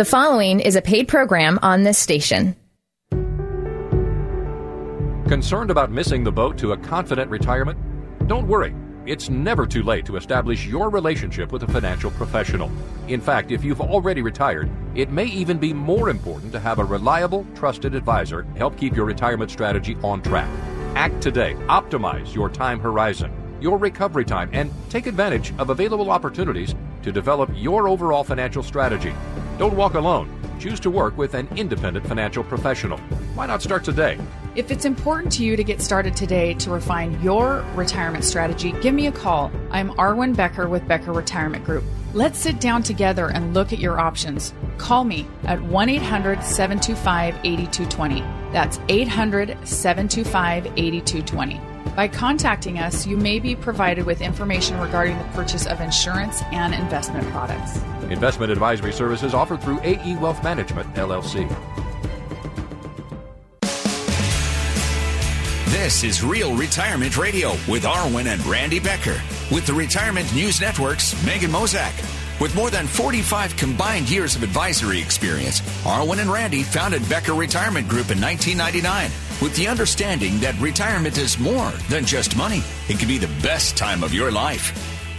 The following is a paid program on this station. Concerned about missing the boat to a confident retirement? Don't worry. It's never too late to establish your relationship with a financial professional. In fact, if you've already retired, it may even be more important to have a reliable, trusted advisor help keep your retirement strategy on track. Act today. Optimize your time horizon, your recovery time, and take advantage of available opportunities to develop your overall financial strategy. Don't walk alone. Choose to work with an independent financial professional. Why not start today? If it's important to you to get started today to refine your retirement strategy, give me a call. I'm Arwen Becker with Becker Retirement Group. Let's sit down together and look at your options. Call me at 1 800 725 8220. That's 800 725 8220. By contacting us, you may be provided with information regarding the purchase of insurance and investment products. Investment advisory services offered through AE Wealth Management, LLC. This is Real Retirement Radio with Arwen and Randy Becker with the Retirement News Network's Megan Mozak. With more than 45 combined years of advisory experience, Arwen and Randy founded Becker Retirement Group in 1999 with the understanding that retirement is more than just money. It can be the best time of your life.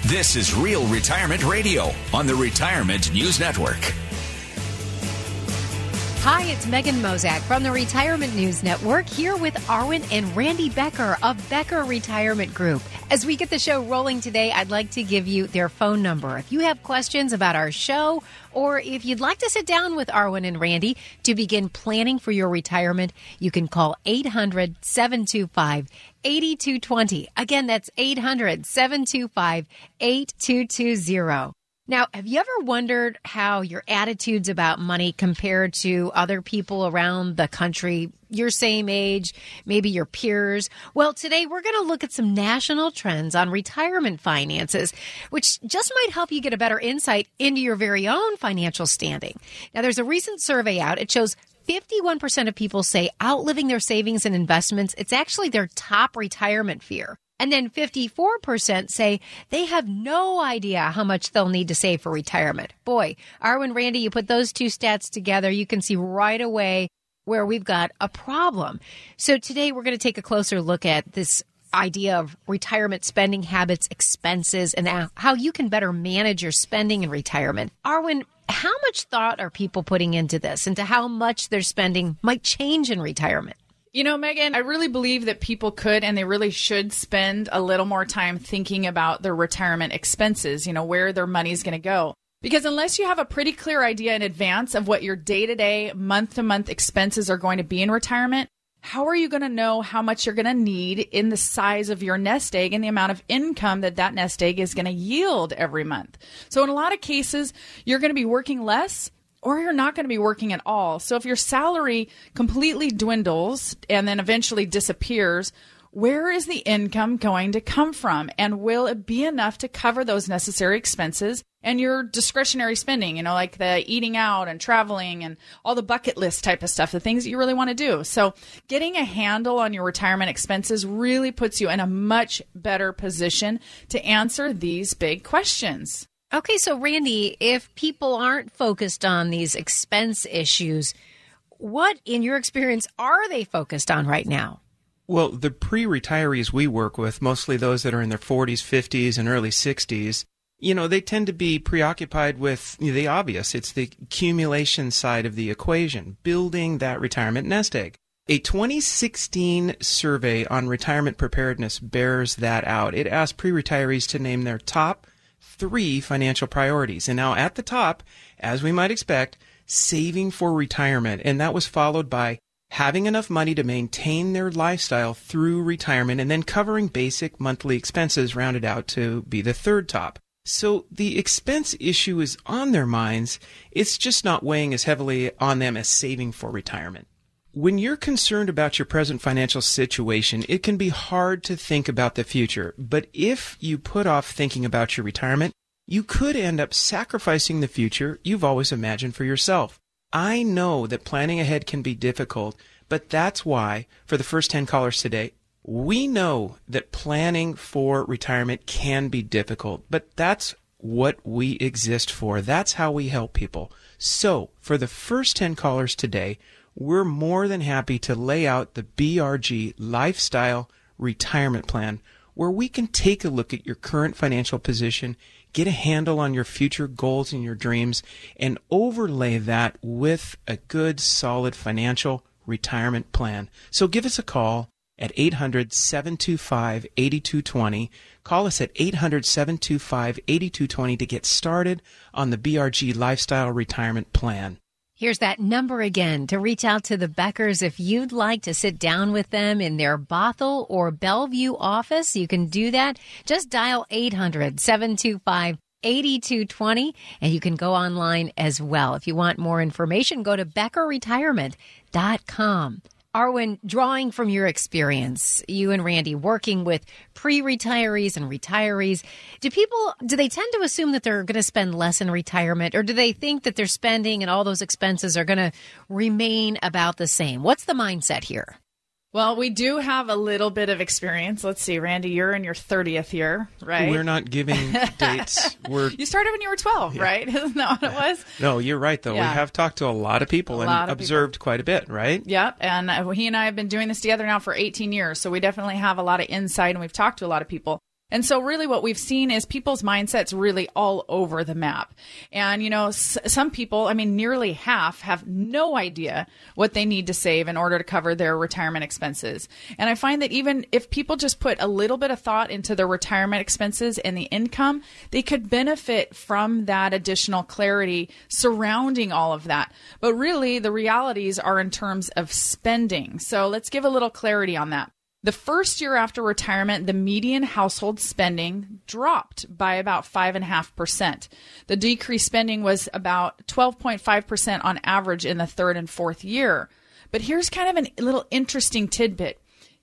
This is Real Retirement Radio on the Retirement News Network. Hi, it's Megan Mozak from the Retirement News Network here with Arwen and Randy Becker of Becker Retirement Group. As we get the show rolling today, I'd like to give you their phone number. If you have questions about our show or if you'd like to sit down with Arwen and Randy to begin planning for your retirement, you can call 800 725 8220. Again, that's 800 725 8220. Now, have you ever wondered how your attitudes about money compared to other people around the country, your same age, maybe your peers? Well, today we're going to look at some national trends on retirement finances, which just might help you get a better insight into your very own financial standing. Now, there's a recent survey out. It shows 51% of people say outliving their savings and investments, it's actually their top retirement fear. And then 54% say they have no idea how much they'll need to save for retirement. Boy, Arwen, Randy, you put those two stats together, you can see right away where we've got a problem. So today we're going to take a closer look at this idea of retirement spending habits, expenses, and how you can better manage your spending in retirement. Arwen, how much thought are people putting into this, into how much their spending might change in retirement? You know, Megan, I really believe that people could and they really should spend a little more time thinking about their retirement expenses, you know, where their money's going to go. Because unless you have a pretty clear idea in advance of what your day to day, month to month expenses are going to be in retirement, how are you going to know how much you're going to need in the size of your nest egg and the amount of income that that nest egg is going to yield every month? So in a lot of cases, you're going to be working less or you're not going to be working at all. So if your salary completely dwindles and then eventually disappears, where is the income going to come from? And will it be enough to cover those necessary expenses and your discretionary spending, you know, like the eating out and traveling and all the bucket list type of stuff, the things that you really want to do. So getting a handle on your retirement expenses really puts you in a much better position to answer these big questions. Okay, so Randy, if people aren't focused on these expense issues, what, in your experience, are they focused on right now? Well, the pre retirees we work with, mostly those that are in their 40s, 50s, and early 60s, you know, they tend to be preoccupied with the obvious. It's the accumulation side of the equation, building that retirement nest egg. A 2016 survey on retirement preparedness bears that out. It asked pre retirees to name their top three financial priorities. And now at the top, as we might expect, saving for retirement. And that was followed by having enough money to maintain their lifestyle through retirement and then covering basic monthly expenses rounded out to be the third top. So the expense issue is on their minds. It's just not weighing as heavily on them as saving for retirement. When you're concerned about your present financial situation, it can be hard to think about the future. But if you put off thinking about your retirement, you could end up sacrificing the future you've always imagined for yourself. I know that planning ahead can be difficult, but that's why, for the first 10 callers today, we know that planning for retirement can be difficult, but that's what we exist for. That's how we help people. So, for the first 10 callers today, we're more than happy to lay out the BRG Lifestyle Retirement Plan, where we can take a look at your current financial position, get a handle on your future goals and your dreams, and overlay that with a good, solid financial retirement plan. So give us a call at 800 725 8220. Call us at 800 725 8220 to get started on the BRG Lifestyle Retirement Plan. Here's that number again to reach out to the Beckers if you'd like to sit down with them in their Bothell or Bellevue office. You can do that. Just dial 800 725 8220 and you can go online as well. If you want more information, go to beckerretirement.com. Arwen, drawing from your experience, you and Randy working with pre-retirees and retirees, do people do they tend to assume that they're going to spend less in retirement or do they think that their spending and all those expenses are going to remain about the same? What's the mindset here? Well, we do have a little bit of experience. Let's see, Randy, you're in your 30th year, right? We're not giving dates. We're You started when you were 12, right? Isn't that what it was? No, you're right though. Yeah. We have talked to a lot of people and of people. observed quite a bit, right? Yep. And he and I have been doing this together now for 18 years. So we definitely have a lot of insight and we've talked to a lot of people. And so really what we've seen is people's mindsets really all over the map. And, you know, s- some people, I mean, nearly half have no idea what they need to save in order to cover their retirement expenses. And I find that even if people just put a little bit of thought into their retirement expenses and the income, they could benefit from that additional clarity surrounding all of that. But really the realities are in terms of spending. So let's give a little clarity on that. The first year after retirement, the median household spending dropped by about 5.5%. The decreased spending was about 12.5% on average in the third and fourth year. But here's kind of a little interesting tidbit.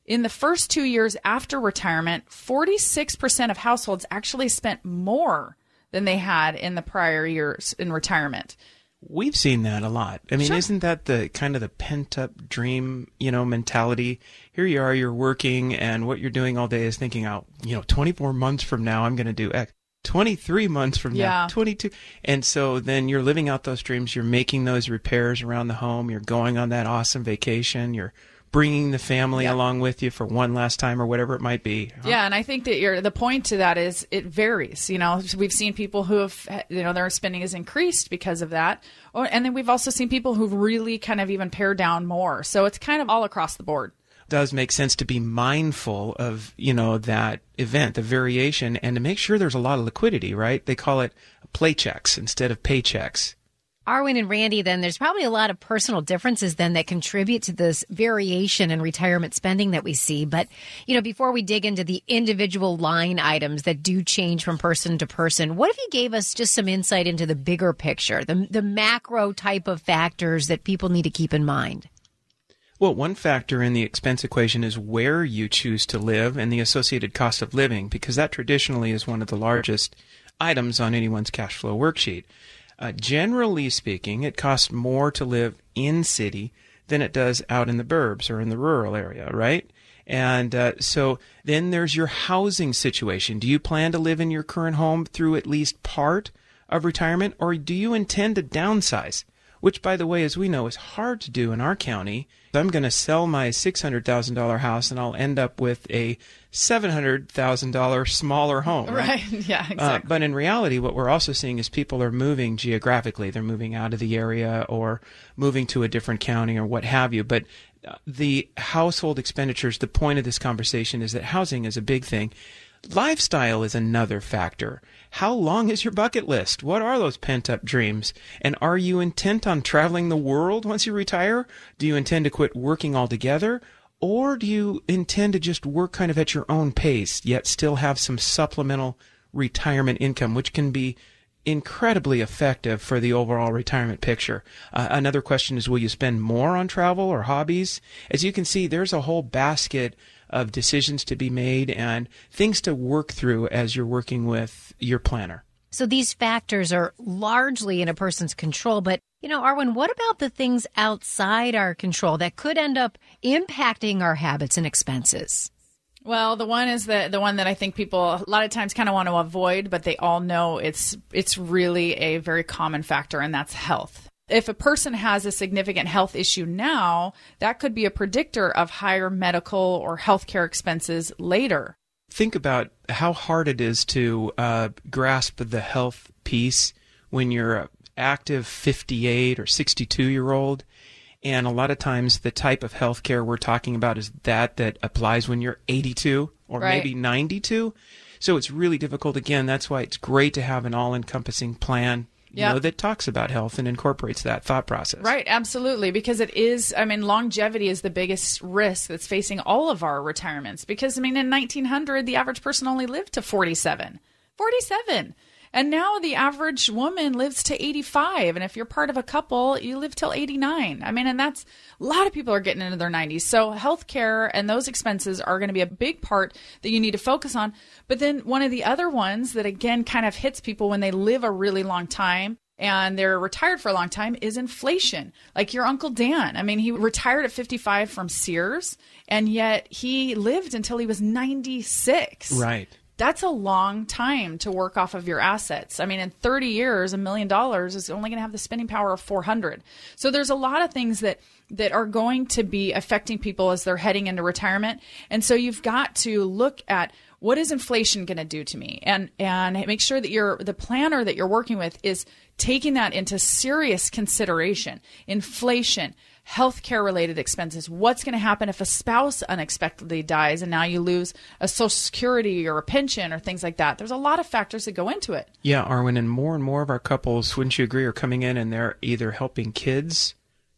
In the first two years after retirement, 46% of households actually spent more than they had in the prior years in retirement. We've seen that a lot. I mean, Sure. isn't that the kind of the pent up dream, you know, mentality? Here you are, you're working, and what you're doing all day is thinking out, you know, 24 months from now, I'm going to do X. 23 months from Yeah. now, 22. And so then you're living out those dreams. You're making those repairs around the home. You're going on that awesome vacation. You're bringing the family Yeah. along with you for one last time or whatever it might be. Yeah, and I think that the point to that is it varies. You know, we've seen people who have, you know, their spending has increased because of that, or and then we've also seen people who've really kind of even pared down more. So it's kind of all across the board. does make sense to be mindful of you know that event the variation and to make sure there's a lot of liquidity right they call it play checks instead of paychecks Arwen and Randy, then there's probably a lot of personal differences then that contribute to this variation in retirement spending that we see. But, you know, before we dig into the individual line items that do change from person to person, what if you gave us just some insight into the bigger picture, the, the macro type of factors that people need to keep in mind? well one factor in the expense equation is where you choose to live and the associated cost of living because that traditionally is one of the largest items on anyone's cash flow worksheet uh, generally speaking it costs more to live in city than it does out in the burbs or in the rural area right And uh, so then there's your housing situation. Do you plan to live in your current home through at least part of retirement, or do you intend to downsize? Which, by the way, as we know, is hard to do in our county. I'm going to sell my $600,000 house and I'll end up with a $700,000 smaller home. Right. Yeah, Uh, exactly. but in reality, what we're also seeing is people are moving geographically. They're moving out of the area or moving to a different county or what have you. But uh, the household expenditures, the point of this conversation is that housing is a big thing. Lifestyle is another factor. How long is your bucket list? What are those pent up dreams? And are you intent on traveling the world once you retire? Do you intend to quit working altogether? Or do you intend to just work kind of at your own pace, yet still have some supplemental retirement income, which can be incredibly effective for the overall retirement picture. Uh, another question is will you spend more on travel or hobbies? As you can see, there's a whole basket of decisions to be made and things to work through as you're working with your planner. So these factors are largely in a person's control. But, you know, Arwen, what about the things outside our control that could end up impacting our habits and expenses? Well, the one is the the one that I think people a lot of times kind of want to avoid, but they all know it's it's really a very common factor, and that's health. If a person has a significant health issue now, that could be a predictor of higher medical or healthcare expenses later. Think about how hard it is to uh, grasp the health piece when you're an active 58 or 62 year old. And a lot of times, the type of health care we're talking about is that that applies when you're 82 or Right. maybe 92. So it's really difficult. Again, that's why it's great to have an all encompassing plan you Yeah. know, that talks about health and incorporates that thought process. Right, absolutely. Because it is, I mean, longevity is the biggest risk that's facing all of our retirements. Because, I mean, in 1900, the average person only lived to 47. 47. And now the average woman lives to 85. And if you're part of a couple, you live till 89. I mean, and that's a lot of people are getting into their 90s. So healthcare and those expenses are going to be a big part that you need to focus on. But then one of the other ones that again kind of hits people when they live a really long time and they're retired for a long time is inflation. Like your Uncle Dan. I mean, he retired at 55 from Sears, and yet he lived until he was 96. Right. That's a long time to work off of your assets. I mean, in 30 years, a million dollars is only going to have the spending power of 400. So there's a lot of things that that are going to be affecting people as they're heading into retirement. And so you've got to look at what is inflation going to do to me and and make sure that your the planner that you're working with is taking that into serious consideration. Inflation, healthcare related expenses. What's going to happen if a spouse unexpectedly dies and now you lose a social security or a pension or things like that? There's a lot of factors that go into it. Yeah, Arwen, and more and more of our couples, wouldn't you agree, are coming in and they're either helping kids,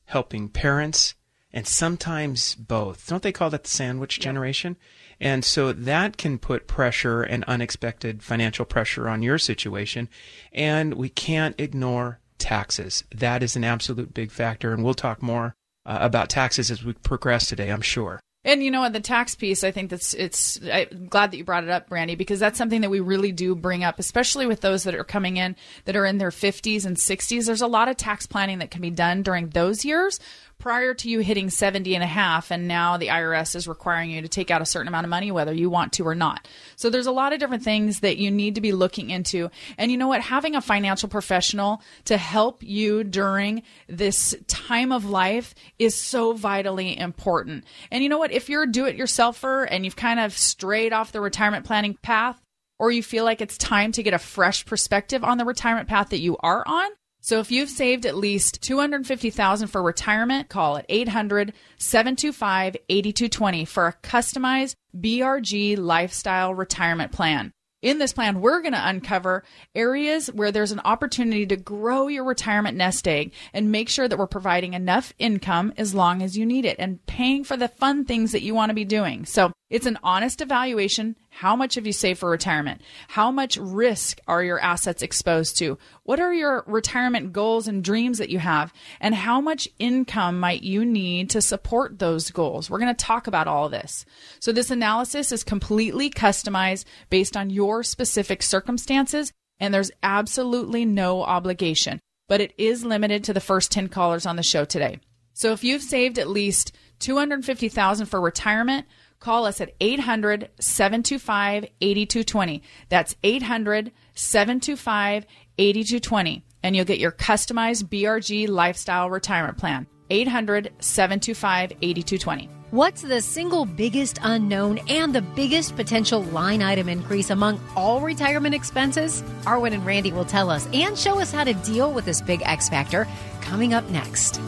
helping parents, and sometimes both. Don't they call that the sandwich generation? And so that can put pressure and unexpected financial pressure on your situation. And we can't ignore taxes. That is an absolute big factor. And we'll talk more uh, about taxes as we progress today, I'm sure. And you know what, the tax piece, I think that's it's. I'm glad that you brought it up, Randy, because that's something that we really do bring up, especially with those that are coming in that are in their 50s and 60s. There's a lot of tax planning that can be done during those years prior to you hitting 70 and a half and now the IRS is requiring you to take out a certain amount of money whether you want to or not. So there's a lot of different things that you need to be looking into. And you know what, having a financial professional to help you during this time of life is so vitally important. And you know what, if you're a do-it-yourselfer and you've kind of strayed off the retirement planning path or you feel like it's time to get a fresh perspective on the retirement path that you are on, so if you've saved at least 250,000 for retirement, call it 800-725-8220 for a customized BRG lifestyle retirement plan. In this plan, we're going to uncover areas where there's an opportunity to grow your retirement nest egg and make sure that we're providing enough income as long as you need it and paying for the fun things that you want to be doing. So it's an honest evaluation. How much have you saved for retirement? How much risk are your assets exposed to? What are your retirement goals and dreams that you have? And how much income might you need to support those goals? We're going to talk about all this. So this analysis is completely customized based on your specific circumstances, and there's absolutely no obligation, but it is limited to the first 10 callers on the show today. So if you've saved at least 250,000 for retirement, call us at 800 725 8220. That's 800 725 8220. And you'll get your customized BRG lifestyle retirement plan. 800 725 8220. What's the single biggest unknown and the biggest potential line item increase among all retirement expenses? Arwen and Randy will tell us and show us how to deal with this big X factor coming up next.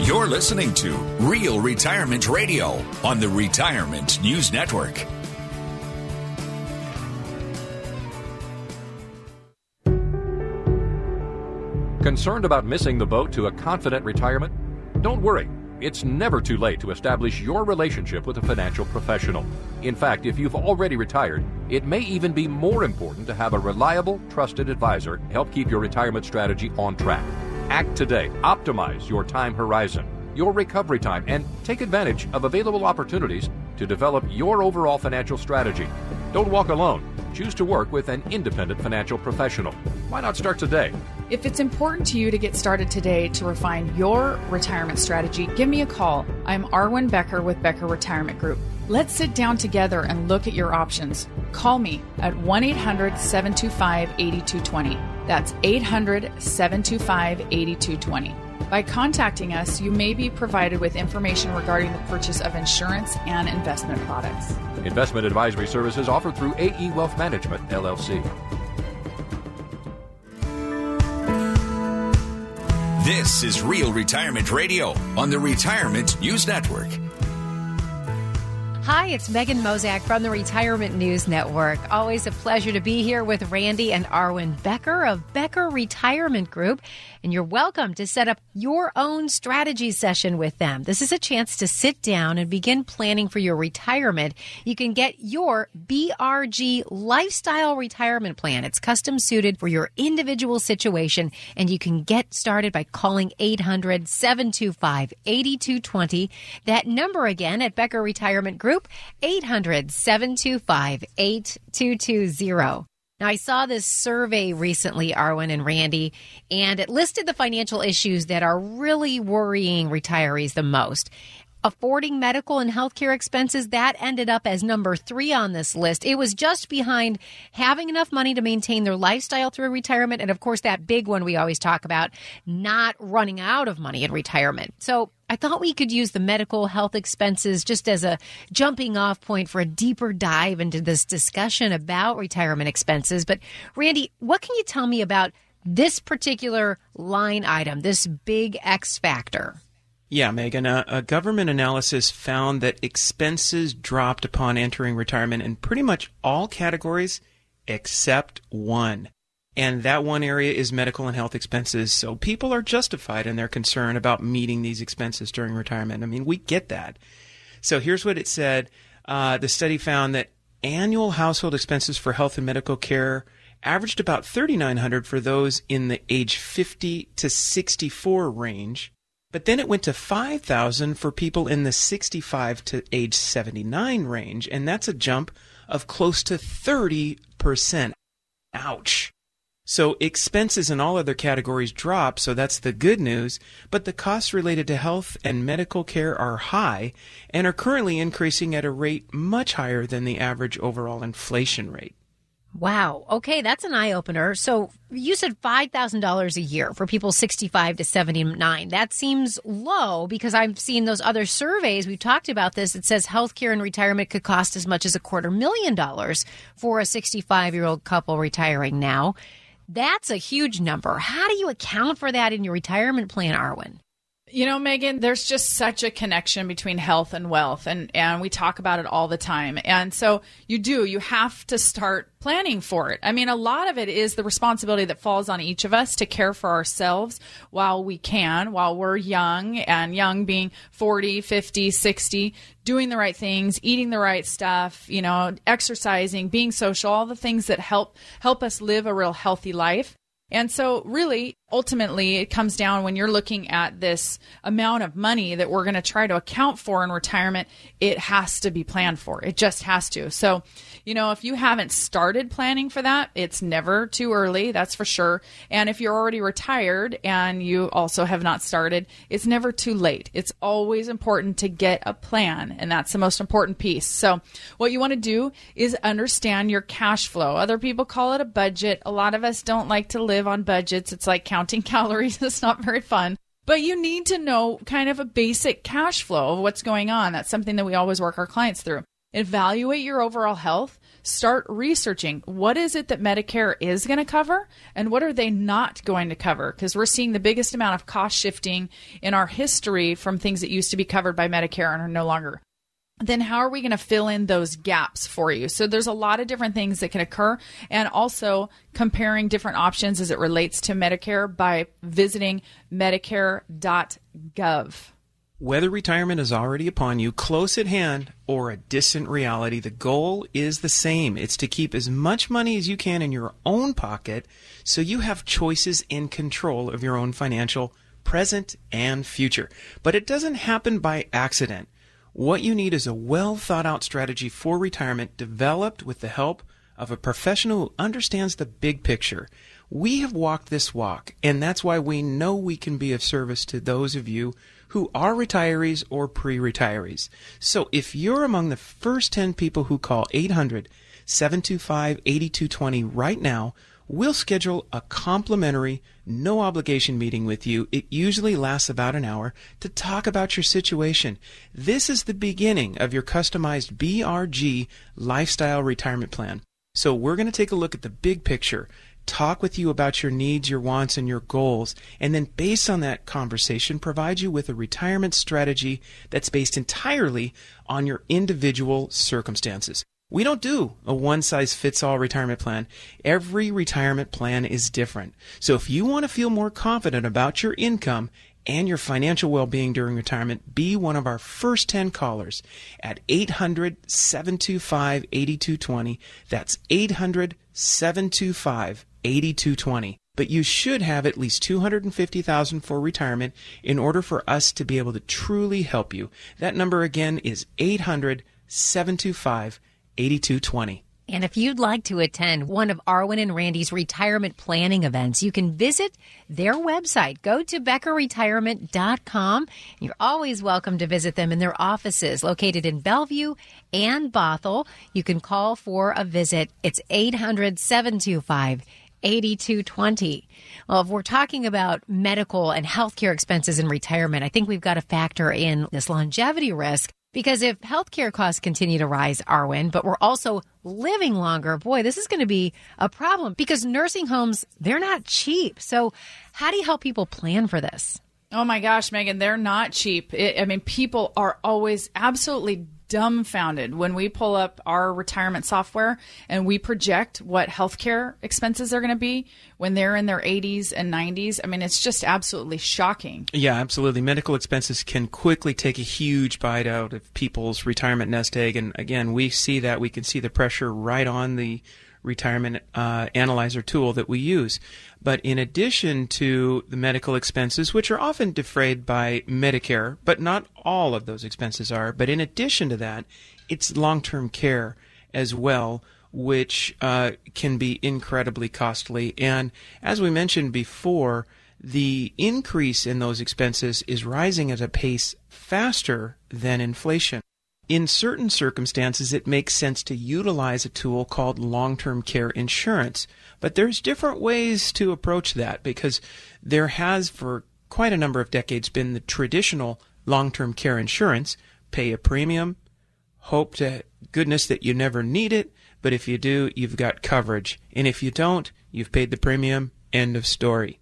You're listening to Real Retirement Radio on the Retirement News Network. Concerned about missing the boat to a confident retirement? Don't worry. It's never too late to establish your relationship with a financial professional. In fact, if you've already retired, it may even be more important to have a reliable, trusted advisor help keep your retirement strategy on track. Act today. Optimize your time horizon, your recovery time, and take advantage of available opportunities to develop your overall financial strategy. Don't walk alone. Choose to work with an independent financial professional. Why not start today? If it's important to you to get started today to refine your retirement strategy, give me a call. I'm Arwen Becker with Becker Retirement Group. Let's sit down together and look at your options. Call me at 1 800 725 8220. That's 800 725 8220. By contacting us, you may be provided with information regarding the purchase of insurance and investment products. Investment advisory services offered through AE Wealth Management, LLC. This is Real Retirement Radio on the Retirement News Network. Hi, it's Megan Mozak from the Retirement News Network. Always a pleasure to be here with Randy and Arwen Becker of Becker Retirement Group. And you're welcome to set up your own strategy session with them. This is a chance to sit down and begin planning for your retirement. You can get your BRG lifestyle retirement plan. It's custom suited for your individual situation, and you can get started by calling 800 725 8220. That number again at Becker Retirement Group, 800 725 8220. Now, I saw this survey recently, Arwen and Randy, and it listed the financial issues that are really worrying retirees the most. Affording medical and healthcare expenses, that ended up as number three on this list. It was just behind having enough money to maintain their lifestyle through retirement. And of course, that big one we always talk about, not running out of money in retirement. So I thought we could use the medical health expenses just as a jumping off point for a deeper dive into this discussion about retirement expenses. But Randy, what can you tell me about this particular line item, this big X factor? Yeah, Megan, a, a, government analysis found that expenses dropped upon entering retirement in pretty much all categories except one. And that one area is medical and health expenses. So people are justified in their concern about meeting these expenses during retirement. I mean, we get that. So here's what it said. Uh, the study found that annual household expenses for health and medical care averaged about 3900 for those in the age 50 to 64 range but then it went to 5,000 for people in the 65 to age 79 range, and that's a jump of close to 30%. Ouch. So expenses in all other categories drop, so that's the good news, but the costs related to health and medical care are high and are currently increasing at a rate much higher than the average overall inflation rate. Wow. Okay, that's an eye opener. So you said $5,000 a year for people 65 to 79. That seems low because I've seen those other surveys. We've talked about this. It says healthcare and retirement could cost as much as a quarter million dollars for a 65 year old couple retiring now. That's a huge number. How do you account for that in your retirement plan, Arwen? You know, Megan, there's just such a connection between health and wealth, and, and we talk about it all the time. And so you do, you have to start planning for it. I mean, a lot of it is the responsibility that falls on each of us to care for ourselves while we can, while we're young, and young being 40, 50, 60, doing the right things, eating the right stuff, you know, exercising, being social, all the things that help help us live a real healthy life. And so, really, ultimately, it comes down when you're looking at this amount of money that we're going to try to account for in retirement, it has to be planned for. It just has to. So, you know, if you haven't started planning for that, it's never too early, that's for sure. And if you're already retired and you also have not started, it's never too late. It's always important to get a plan, and that's the most important piece. So, what you want to do is understand your cash flow. Other people call it a budget. A lot of us don't like to live on budgets. It's like counting calories. It's not very fun. But you need to know kind of a basic cash flow of what's going on. That's something that we always work our clients through. Evaluate your overall health. Start researching what is it that Medicare is going to cover and what are they not going to cover? Because we're seeing the biggest amount of cost shifting in our history from things that used to be covered by Medicare and are no longer then how are we going to fill in those gaps for you? So there's a lot of different things that can occur and also comparing different options as it relates to Medicare by visiting medicare.gov. Whether retirement is already upon you, close at hand, or a distant reality, the goal is the same. It's to keep as much money as you can in your own pocket so you have choices and control of your own financial present and future. But it doesn't happen by accident. What you need is a well thought out strategy for retirement developed with the help of a professional who understands the big picture. We have walked this walk, and that's why we know we can be of service to those of you who are retirees or pre retirees. So if you're among the first 10 people who call 800 725 8220 right now, we'll schedule a complimentary, no obligation meeting with you. It usually lasts about an hour to talk about your situation. This is the beginning of your customized BRG lifestyle retirement plan. So we're going to take a look at the big picture, talk with you about your needs, your wants, and your goals, and then based on that conversation, provide you with a retirement strategy that's based entirely on your individual circumstances. We don't do a one size fits all retirement plan. Every retirement plan is different. So if you want to feel more confident about your income and your financial well being during retirement, be one of our first 10 callers at 800 725 8220. That's 800 725 8220 but you should have at least 250,000 for retirement in order for us to be able to truly help you. That number again is 800 725 8220. And if you'd like to attend one of Arwen and Randy's retirement planning events, you can visit their website. Go to beckerretirement.com. You're always welcome to visit them in their offices located in Bellevue and Bothell. You can call for a visit. It's 800 725 8220. Well, if we're talking about medical and healthcare expenses in retirement, I think we've got to factor in this longevity risk because if healthcare costs continue to rise, Arwen, but we're also living longer, boy, this is going to be a problem because nursing homes, they're not cheap. So, how do you help people plan for this? Oh my gosh, Megan, they're not cheap. It, I mean, people are always absolutely dumbfounded when we pull up our retirement software and we project what healthcare expenses are going to be when they're in their 80s and 90s. I mean, it's just absolutely shocking. Yeah, absolutely. Medical expenses can quickly take a huge bite out of people's retirement nest egg. And again, we see that. We can see the pressure right on the retirement uh, analyzer tool that we use. But in addition to the medical expenses, which are often defrayed by Medicare, but not all of those expenses are, but in addition to that, it's long term care as well, which uh, can be incredibly costly. And as we mentioned before, the increase in those expenses is rising at a pace faster than inflation. In certain circumstances, it makes sense to utilize a tool called long-term care insurance. But there's different ways to approach that because there has for quite a number of decades been the traditional long-term care insurance, pay a premium, hope to goodness that you never need it, but if you do, you've got coverage. And if you don't, you've paid the premium, end of story.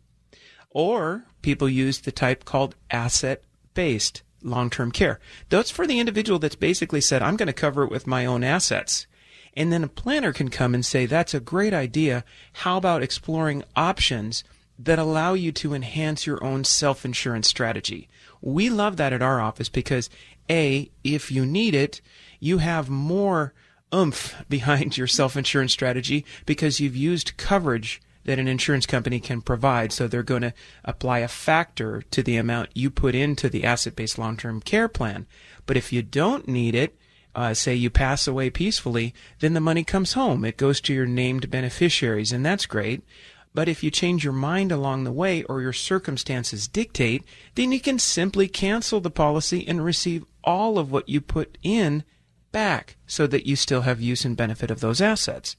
Or people use the type called asset based long term care. That's for the individual that's basically said, I'm going to cover it with my own assets. And then a planner can come and say, that's a great idea. How about exploring options that allow you to enhance your own self insurance strategy? We love that at our office because A, if you need it, you have more oomph behind your self insurance strategy because you've used coverage that an insurance company can provide. So they're going to apply a factor to the amount you put into the asset based long term care plan. But if you don't need it, uh, say you pass away peacefully, then the money comes home. It goes to your named beneficiaries, and that's great. But if you change your mind along the way or your circumstances dictate, then you can simply cancel the policy and receive all of what you put in back so that you still have use and benefit of those assets.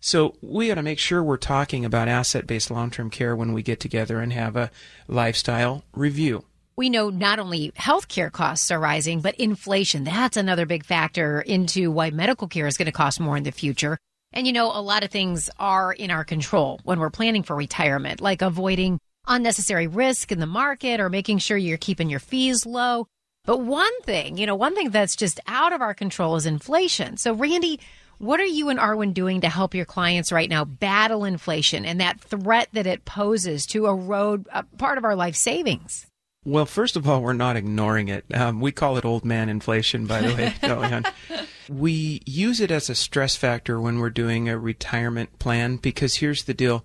So we got to make sure we're talking about asset based long term care when we get together and have a lifestyle review. We know not only healthcare costs are rising, but inflation. That's another big factor into why medical care is going to cost more in the future. And you know, a lot of things are in our control when we're planning for retirement, like avoiding unnecessary risk in the market or making sure you're keeping your fees low. But one thing, you know, one thing that's just out of our control is inflation. So, Randy, what are you and Arwen doing to help your clients right now battle inflation and that threat that it poses to erode a part of our life savings? Well, first of all, we're not ignoring it. Um, we call it old man inflation, by the way. we use it as a stress factor when we're doing a retirement plan because here's the deal.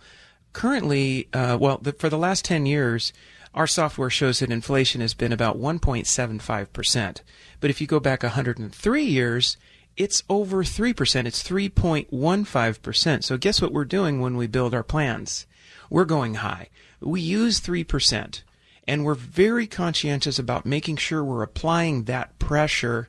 Currently, uh, well, the, for the last 10 years, our software shows that inflation has been about 1.75%. But if you go back 103 years, it's over 3%. It's 3.15%. So guess what we're doing when we build our plans? We're going high. We use 3%. And we're very conscientious about making sure we're applying that pressure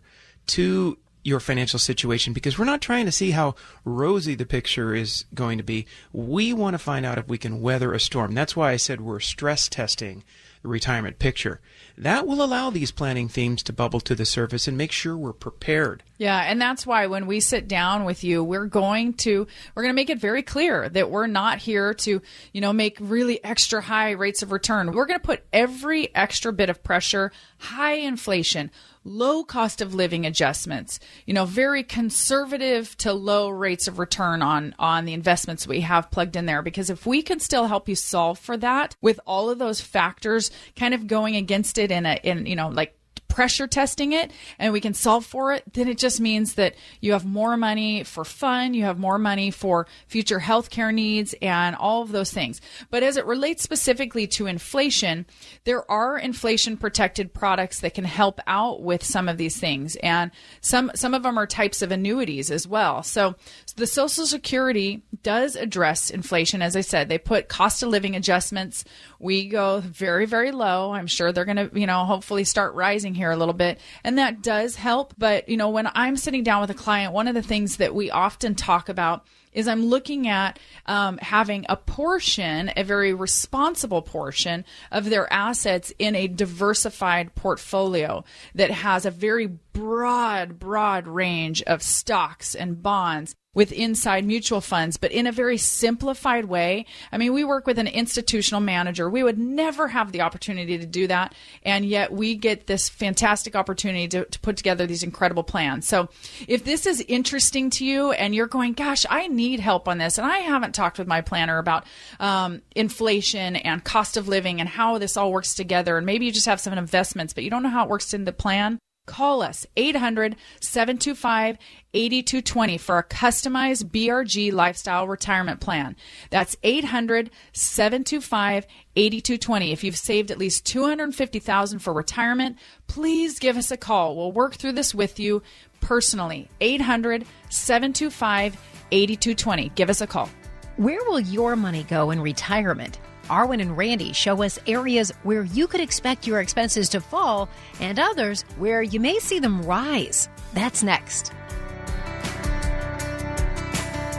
to your financial situation because we're not trying to see how rosy the picture is going to be. We want to find out if we can weather a storm. That's why I said we're stress testing the retirement picture. That will allow these planning themes to bubble to the surface and make sure we're prepared. Yeah, and that's why when we sit down with you, we're going to we're going to make it very clear that we're not here to, you know, make really extra high rates of return. We're going to put every extra bit of pressure, high inflation, low cost of living adjustments, you know, very conservative to low rates of return on on the investments we have plugged in there. Because if we can still help you solve for that with all of those factors kind of going against it in a in you know like pressure testing it and we can solve for it, then it just means that you have more money for fun, you have more money for future healthcare needs and all of those things. But as it relates specifically to inflation, there are inflation protected products that can help out with some of these things. And some some of them are types of annuities as well. So, the Social Security does address inflation. As I said, they put cost of living adjustments. We go very, very low. I'm sure they're going to, you know, hopefully start rising here a little bit. And that does help. But, you know, when I'm sitting down with a client, one of the things that we often talk about is I'm looking at um, having a portion, a very responsible portion of their assets in a diversified portfolio that has a very broad, broad range of stocks and bonds with inside mutual funds, but in a very simplified way. I mean, we work with an institutional manager. We would never have the opportunity to do that. And yet we get this fantastic opportunity to, to put together these incredible plans. So if this is interesting to you and you're going, gosh, I need help on this, and I haven't talked with my planner about um, inflation and cost of living and how this all works together, and maybe you just have some investments, but you don't know how it works in the plan, Call us 800 725 8220 for a customized BRG lifestyle retirement plan. That's 800 725 8220. If you've saved at least 250,000 for retirement, please give us a call. We'll work through this with you personally. 800 725 8220. Give us a call. Where will your money go in retirement? Arwen and Randy show us areas where you could expect your expenses to fall and others where you may see them rise. That's next.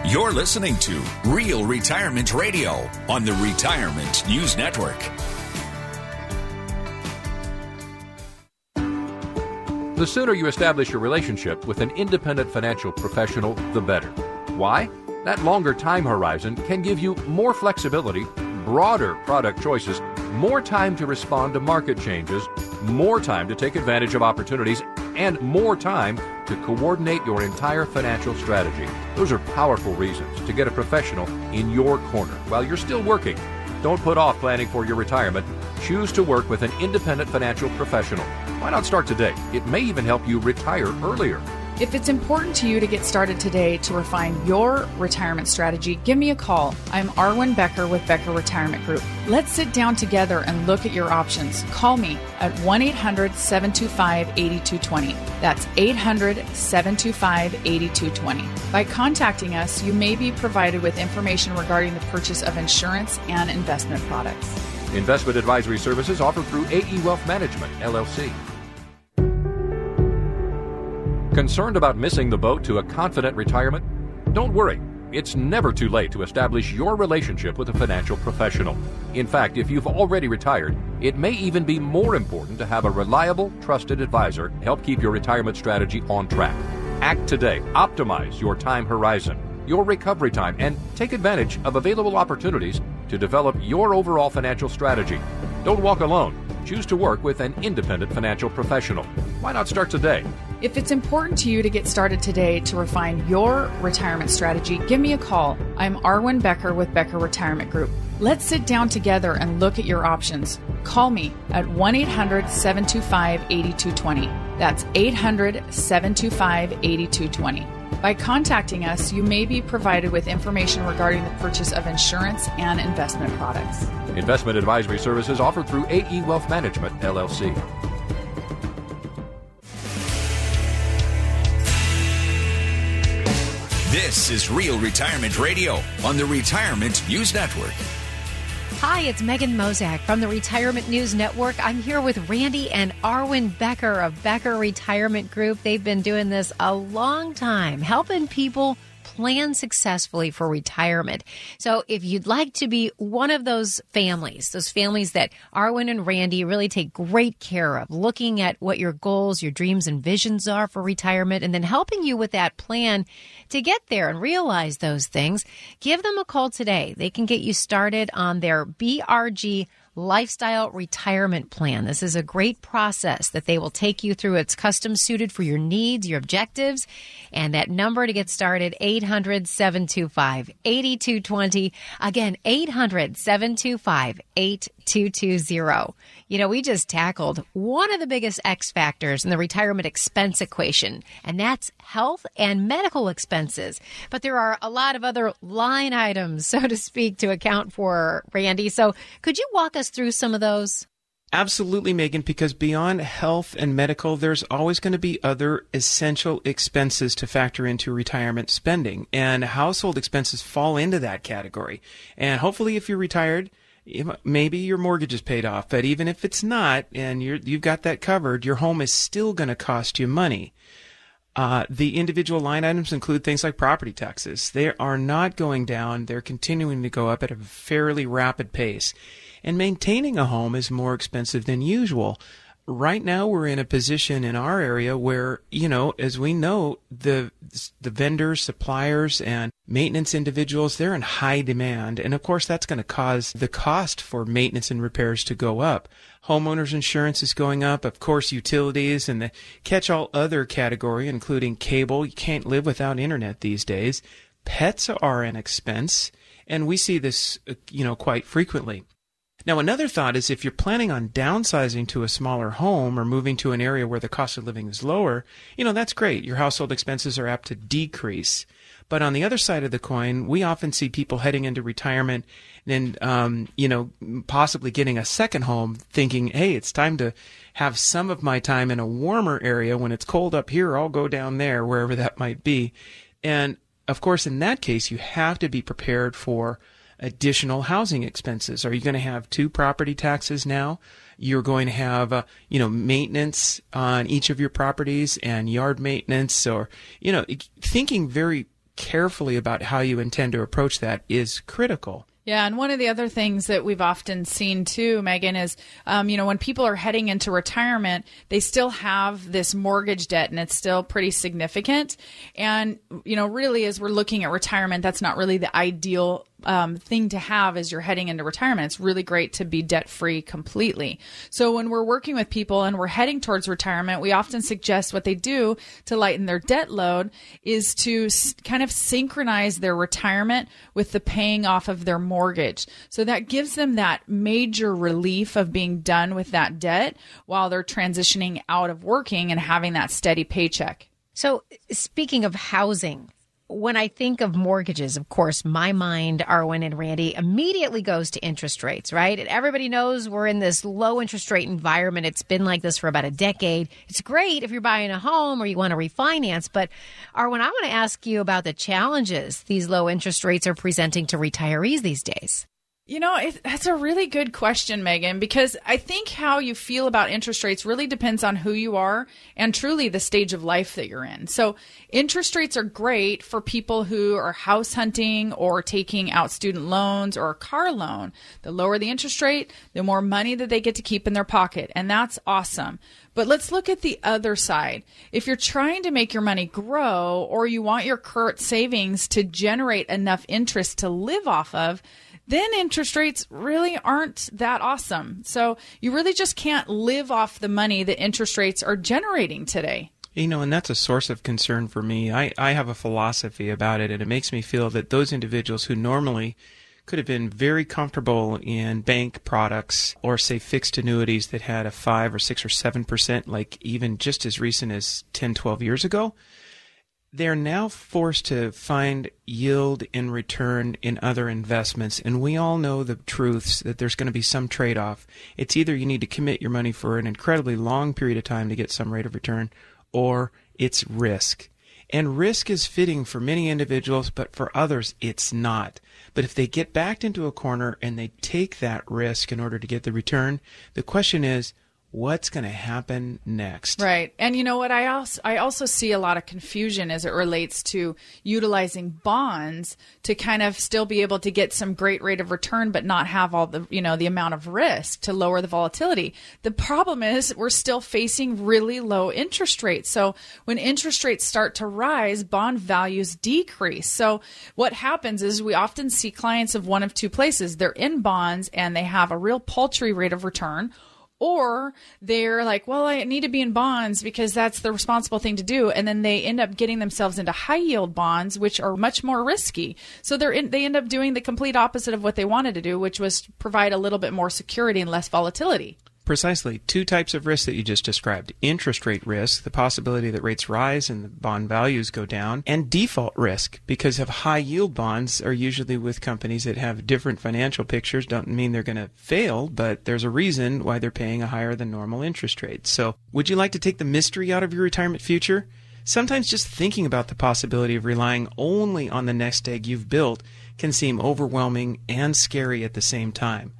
You're listening to Real Retirement Radio on the Retirement News Network. The sooner you establish your relationship with an independent financial professional, the better. Why? That longer time horizon can give you more flexibility broader product choices, more time to respond to market changes, more time to take advantage of opportunities, and more time to coordinate your entire financial strategy. Those are powerful reasons to get a professional in your corner while you're still working. Don't put off planning for your retirement. Choose to work with an independent financial professional. Why not start today? It may even help you retire earlier. If it's important to you to get started today to refine your retirement strategy, give me a call. I'm Arwen Becker with Becker Retirement Group. Let's sit down together and look at your options. Call me at 1 800 725 8220. That's 800 725 8220. By contacting us, you may be provided with information regarding the purchase of insurance and investment products. Investment advisory services offered through AE Wealth Management, LLC. Concerned about missing the boat to a confident retirement? Don't worry. It's never too late to establish your relationship with a financial professional. In fact, if you've already retired, it may even be more important to have a reliable, trusted advisor help keep your retirement strategy on track. Act today. Optimize your time horizon, your recovery time, and take advantage of available opportunities to develop your overall financial strategy. Don't walk alone. Choose to work with an independent financial professional. Why not start today? If it's important to you to get started today to refine your retirement strategy, give me a call. I'm Arwen Becker with Becker Retirement Group. Let's sit down together and look at your options. Call me at 1 800 725 8220. That's 800 725 8220. By contacting us, you may be provided with information regarding the purchase of insurance and investment products. Investment advisory services offered through AE Wealth Management, LLC. This is Real Retirement Radio on the Retirement News Network. Hi, it's Megan Mozak from the Retirement News Network. I'm here with Randy and Arwen Becker of Becker Retirement Group. They've been doing this a long time, helping people plan successfully for retirement. So if you'd like to be one of those families, those families that Arwen and Randy really take great care of, looking at what your goals, your dreams and visions are for retirement, and then helping you with that plan to get there and realize those things, give them a call today. They can get you started on their BRG lifestyle retirement plan. This is a great process that they will take you through. It's custom suited for your needs, your objectives. And that number to get started, 800 725 8220. Again, 800 725 8220. You know, we just tackled one of the biggest X factors in the retirement expense equation, and that's health and medical expenses. But there are a lot of other line items, so to speak, to account for, Randy. So could you walk us through some of those? Absolutely, Megan, because beyond health and medical, there's always going to be other essential expenses to factor into retirement spending. And household expenses fall into that category. And hopefully, if you're retired, maybe your mortgage is paid off, but even if it's not and you have got that covered, your home is still going to cost you money. Uh, the individual line items include things like property taxes. They are not going down, they're continuing to go up at a fairly rapid pace. And maintaining a home is more expensive than usual. Right now we're in a position in our area where you know as we know the the vendors suppliers and maintenance individuals they're in high demand. And of course that's going to cause the cost for maintenance and repairs to go up. Homeowners insurance is going up. Of course utilities and the catch all other category including cable. You can't live without internet these days. Pets are an expense and we see this uh, you know quite frequently now, another thought is if you're planning on downsizing to a smaller home or moving to an area where the cost of living is lower, you know, that's great. Your household expenses are apt to decrease. But on the other side of the coin, we often see people heading into retirement and, um, you know, possibly getting a second home thinking, hey, it's time to have some of my time in a warmer area. When it's cold up here, I'll go down there, wherever that might be. And of course, in that case, you have to be prepared for additional housing expenses? Are you going to have two property taxes now? You're going to have, uh, you know, maintenance on each of your properties and yard maintenance, or you know, thinking very carefully about how you intend to approach that is critical. Yeah, and one of the other things that we've often seen too, Megan, is um, you know when people are heading into retirement, they still have this mortgage debt, and it's still pretty significant. And you know, really, as we're looking at retirement, that's not really the ideal um, thing to have as you're heading into retirement. It's really great to be debt free completely. So when we're working with people and we're heading towards retirement, we often suggest what they do to lighten their debt load is to s- kind of synchronize their retirement with the paying off of their mortgage. So that gives them that major relief of being done with that debt while they're transitioning out of working and having that steady paycheck. So, speaking of housing, when I think of mortgages, of course, my mind, Arwen and Randy, immediately goes to interest rates, right? And everybody knows we're in this low interest rate environment. It's been like this for about a decade. It's great if you're buying a home or you want to refinance. But Arwen, I want to ask you about the challenges these low interest rates are presenting to retirees these days. You know, it, that's a really good question, Megan, because I think how you feel about interest rates really depends on who you are and truly the stage of life that you're in. So, interest rates are great for people who are house hunting or taking out student loans or a car loan. The lower the interest rate, the more money that they get to keep in their pocket. And that's awesome. But let's look at the other side. If you're trying to make your money grow or you want your current savings to generate enough interest to live off of, then interest rates really aren't that awesome. So you really just can't live off the money that interest rates are generating today. You know, and that's a source of concern for me. I, I have a philosophy about it, and it makes me feel that those individuals who normally could have been very comfortable in bank products or say fixed annuities that had a 5 or 6 or 7% like even just as recent as 10 12 years ago they're now forced to find yield in return in other investments. And we all know the truths that there's going to be some trade off. It's either you need to commit your money for an incredibly long period of time to get some rate of return, or it's risk. And risk is fitting for many individuals, but for others, it's not. But if they get backed into a corner and they take that risk in order to get the return, the question is, what's going to happen next? Right. And you know what? I also i also see a lot of confusion as it relates to utilizing bonds to kind of still be able to get some great rate of return but not have all the you know the amount of risk to lower the volatility. The problem is we're still facing really low interest rates. So when interest rates start to rise bond values decrease. So what happens is we often see clients of one of two places. They're in bonds and they have a real paltry rate of return or they're like, well, I need to be in bonds because that's the responsible thing to do. And then they end up getting themselves into high yield bonds, which are much more risky. So they're in, they end up doing the complete opposite of what they wanted to do, which was provide a little bit more security and less volatility. Precisely. Two types of risk that you just described interest rate risk, the possibility that rates rise and the bond values go down, and default risk, because of high yield bonds are usually with companies that have different financial pictures. Don't mean they're going to fail, but there's a reason why they're paying a higher than normal interest rate. So, would you like to take the mystery out of your retirement future? Sometimes just thinking about the possibility of relying only on the nest egg you've built can seem overwhelming and scary at the same time.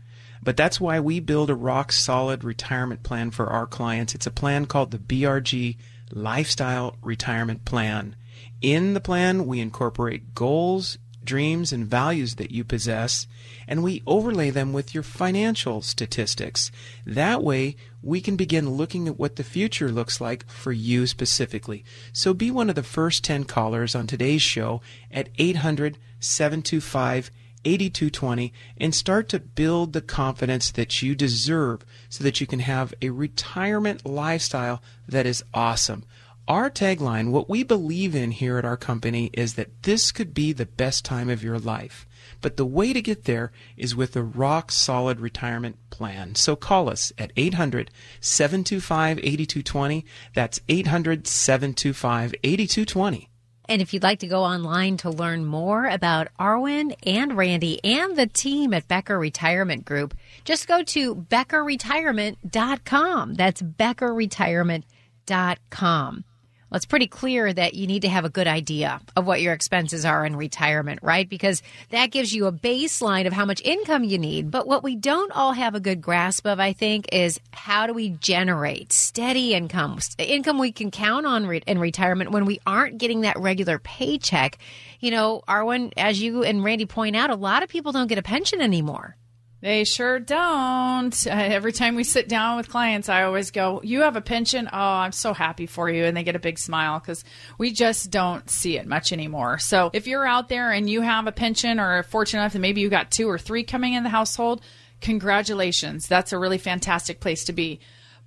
But that's why we build a rock solid retirement plan for our clients. It's a plan called the BRG Lifestyle Retirement Plan. In the plan, we incorporate goals, dreams, and values that you possess, and we overlay them with your financial statistics. That way, we can begin looking at what the future looks like for you specifically. So be one of the first 10 callers on today's show at 800 725 8220 and start to build the confidence that you deserve so that you can have a retirement lifestyle that is awesome. Our tagline, what we believe in here at our company, is that this could be the best time of your life. But the way to get there is with a rock solid retirement plan. So call us at 800 725 8220. That's 800 725 8220. And if you'd like to go online to learn more about Arwen and Randy and the team at Becker Retirement Group, just go to beckerretirement.com. That's beckerretirement.com. Well, it's pretty clear that you need to have a good idea of what your expenses are in retirement, right? Because that gives you a baseline of how much income you need. But what we don't all have a good grasp of, I think, is how do we generate steady income, income we can count on re- in retirement when we aren't getting that regular paycheck. You know, Arwen, as you and Randy point out, a lot of people don't get a pension anymore. They sure don't. Uh, every time we sit down with clients, I always go, You have a pension? Oh, I'm so happy for you. And they get a big smile because we just don't see it much anymore. So if you're out there and you have a pension or fortunate enough that maybe you got two or three coming in the household, congratulations. That's a really fantastic place to be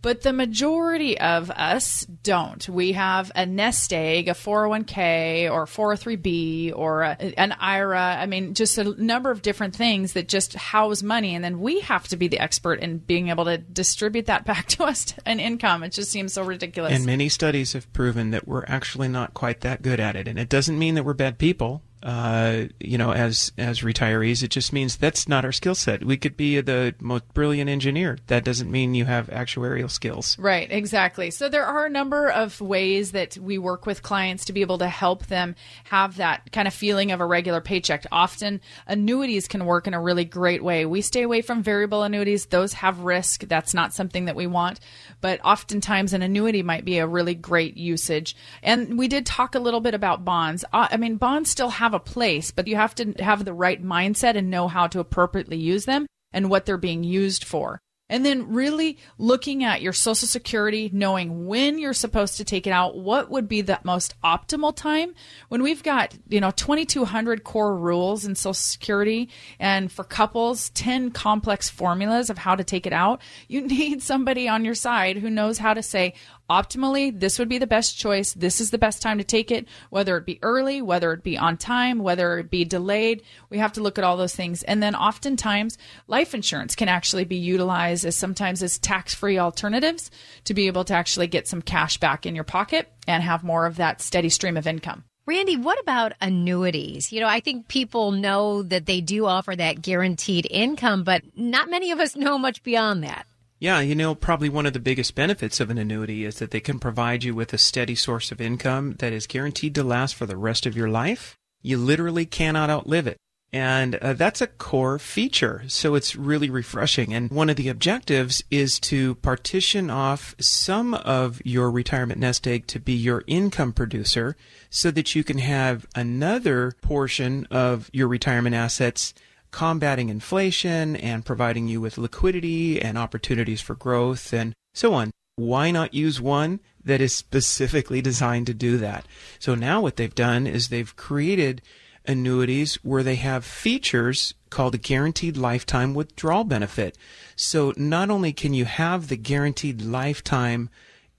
but the majority of us don't. We have a nest egg, a 401k or 403b or a, an IRA. I mean, just a number of different things that just house money. And then we have to be the expert in being able to distribute that back to us an income. It just seems so ridiculous. And many studies have proven that we're actually not quite that good at it. And it doesn't mean that we're bad people uh, you know, as as retirees. It just means that's not our skill set. We could be the most brilliant engineer. That doesn't mean you have actuarial skills. Right, exactly. So there are a number of ways that we work with clients to be able to help them have that kind of feeling of a regular paycheck. Often annuities can work in a really great way. We stay away from variable annuities. Those have risk. That's not something that we want. But oftentimes an annuity might be a really great usage. And we did talk a little bit about bonds. Uh, I mean, bonds still have have a place, but you have to have the right mindset and know how to appropriately use them and what they're being used for. And then really looking at your social security, knowing when you're supposed to take it out, what would be the most optimal time when we've got, you know, 2200 core rules in social security and for couples, 10 complex formulas of how to take it out. You need somebody on your side who knows how to say, optimally, this would be the best choice. This is the best time to take it, whether it be early, whether it be on time, whether it be delayed. We have to look at all those things. And then oftentimes, life insurance can actually be utilized as sometimes as tax free alternatives to be able to actually get some cash back in your pocket and have more of that steady stream of income. Randy, what about annuities? You know, I think people know that they do offer that guaranteed income, but not many of us know much beyond that. Yeah, you know, probably one of the biggest benefits of an annuity is that they can provide you with a steady source of income that is guaranteed to last for the rest of your life. You literally cannot outlive it. And uh, that's a core feature. So it's really refreshing. And one of the objectives is to partition off some of your retirement nest egg to be your income producer so that you can have another portion of your retirement assets combating inflation and providing you with liquidity and opportunities for growth and so on. Why not use one that is specifically designed to do that? So now what they've done is they've created annuities where they have features called a guaranteed lifetime withdrawal benefit. So not only can you have the guaranteed lifetime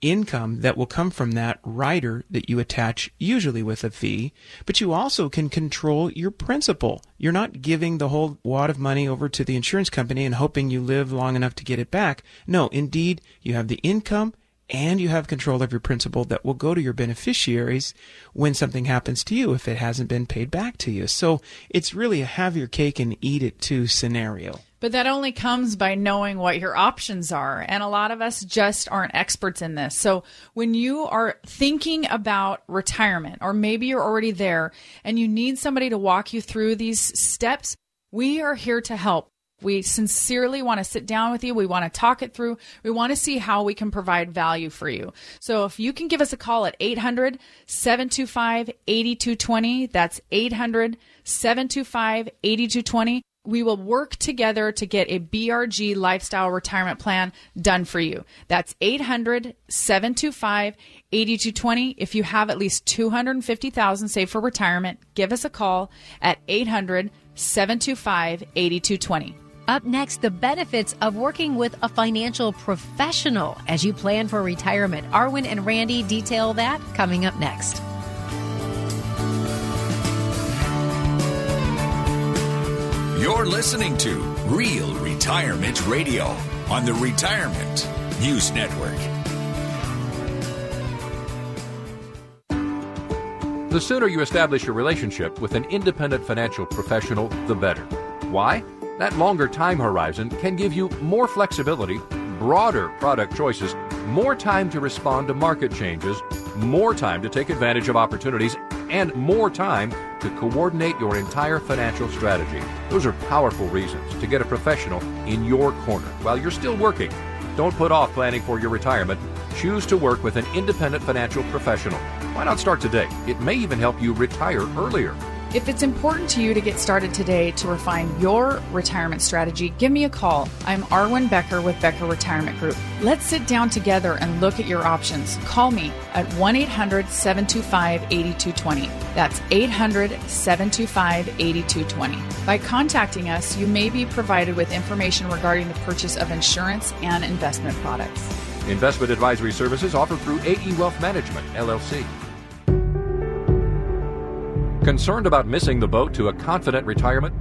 income that will come from that rider that you attach usually with a fee, but you also can control your principal. You're not giving the whole wad of money over to the insurance company and hoping you live long enough to get it back. No, indeed, you have the income and you have control of your principal that will go to your beneficiaries when something happens to you if it hasn't been paid back to you. So it's really a have your cake and eat it too scenario. But that only comes by knowing what your options are. And a lot of us just aren't experts in this. So when you are thinking about retirement, or maybe you're already there and you need somebody to walk you through these steps, we are here to help. We sincerely want to sit down with you. We want to talk it through. We want to see how we can provide value for you. So if you can give us a call at 800 725 8220, that's 800 725 8220 we will work together to get a BRG lifestyle retirement plan done for you. That's 800 725 8220. If you have at least 250,000 saved for retirement, give us a call at 800 725 8220. Up next, the benefits of working with a financial professional as you plan for retirement. Arwen and Randy detail that coming up next. You're listening to Real Retirement Radio on the Retirement News Network. The sooner you establish your relationship with an independent financial professional, the better. Why? That longer time horizon can give you more flexibility, broader product choices, more time to respond to market changes, more time to take advantage of opportunities, and more time to coordinate your entire financial strategy. Those are powerful reasons to get a professional in your corner while you're still working. Don't put off planning for your retirement. Choose to work with an independent financial professional. Why not start today? It may even help you retire earlier. If it's important to you to get started today to refine your retirement strategy, give me a call. I'm Arwen Becker with Becker Retirement Group. Let's sit down together and look at your options. Call me at 1 800 725 8220. That's 800 725 8220. By contacting us, you may be provided with information regarding the purchase of insurance and investment products. Investment advisory services offered through AE Wealth Management, LLC. Concerned about missing the boat to a confident retirement?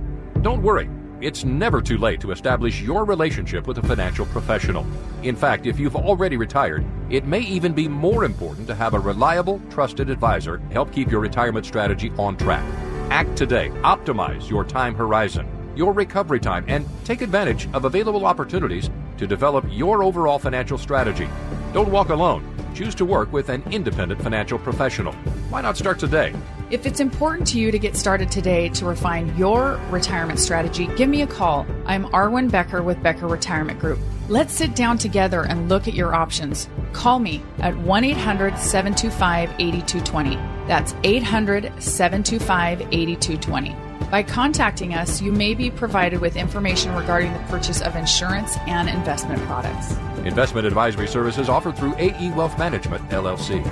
Don't worry. It's never too late to establish your relationship with a financial professional. In fact, if you've already retired, it may even be more important to have a reliable, trusted advisor help keep your retirement strategy on track. Act today. Optimize your time horizon, your recovery time, and take advantage of available opportunities to develop your overall financial strategy. Don't walk alone. Choose to work with an independent financial professional. Why not start today? If it's important to you to get started today to refine your retirement strategy, give me a call. I'm Arwen Becker with Becker Retirement Group. Let's sit down together and look at your options. Call me at 1 800 725 8220. That's 800 725 8220. By contacting us, you may be provided with information regarding the purchase of insurance and investment products. Investment advisory services offered through AE Wealth Management, LLC.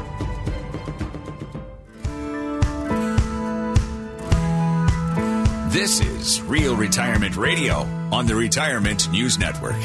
This is Real Retirement Radio on the Retirement News Network.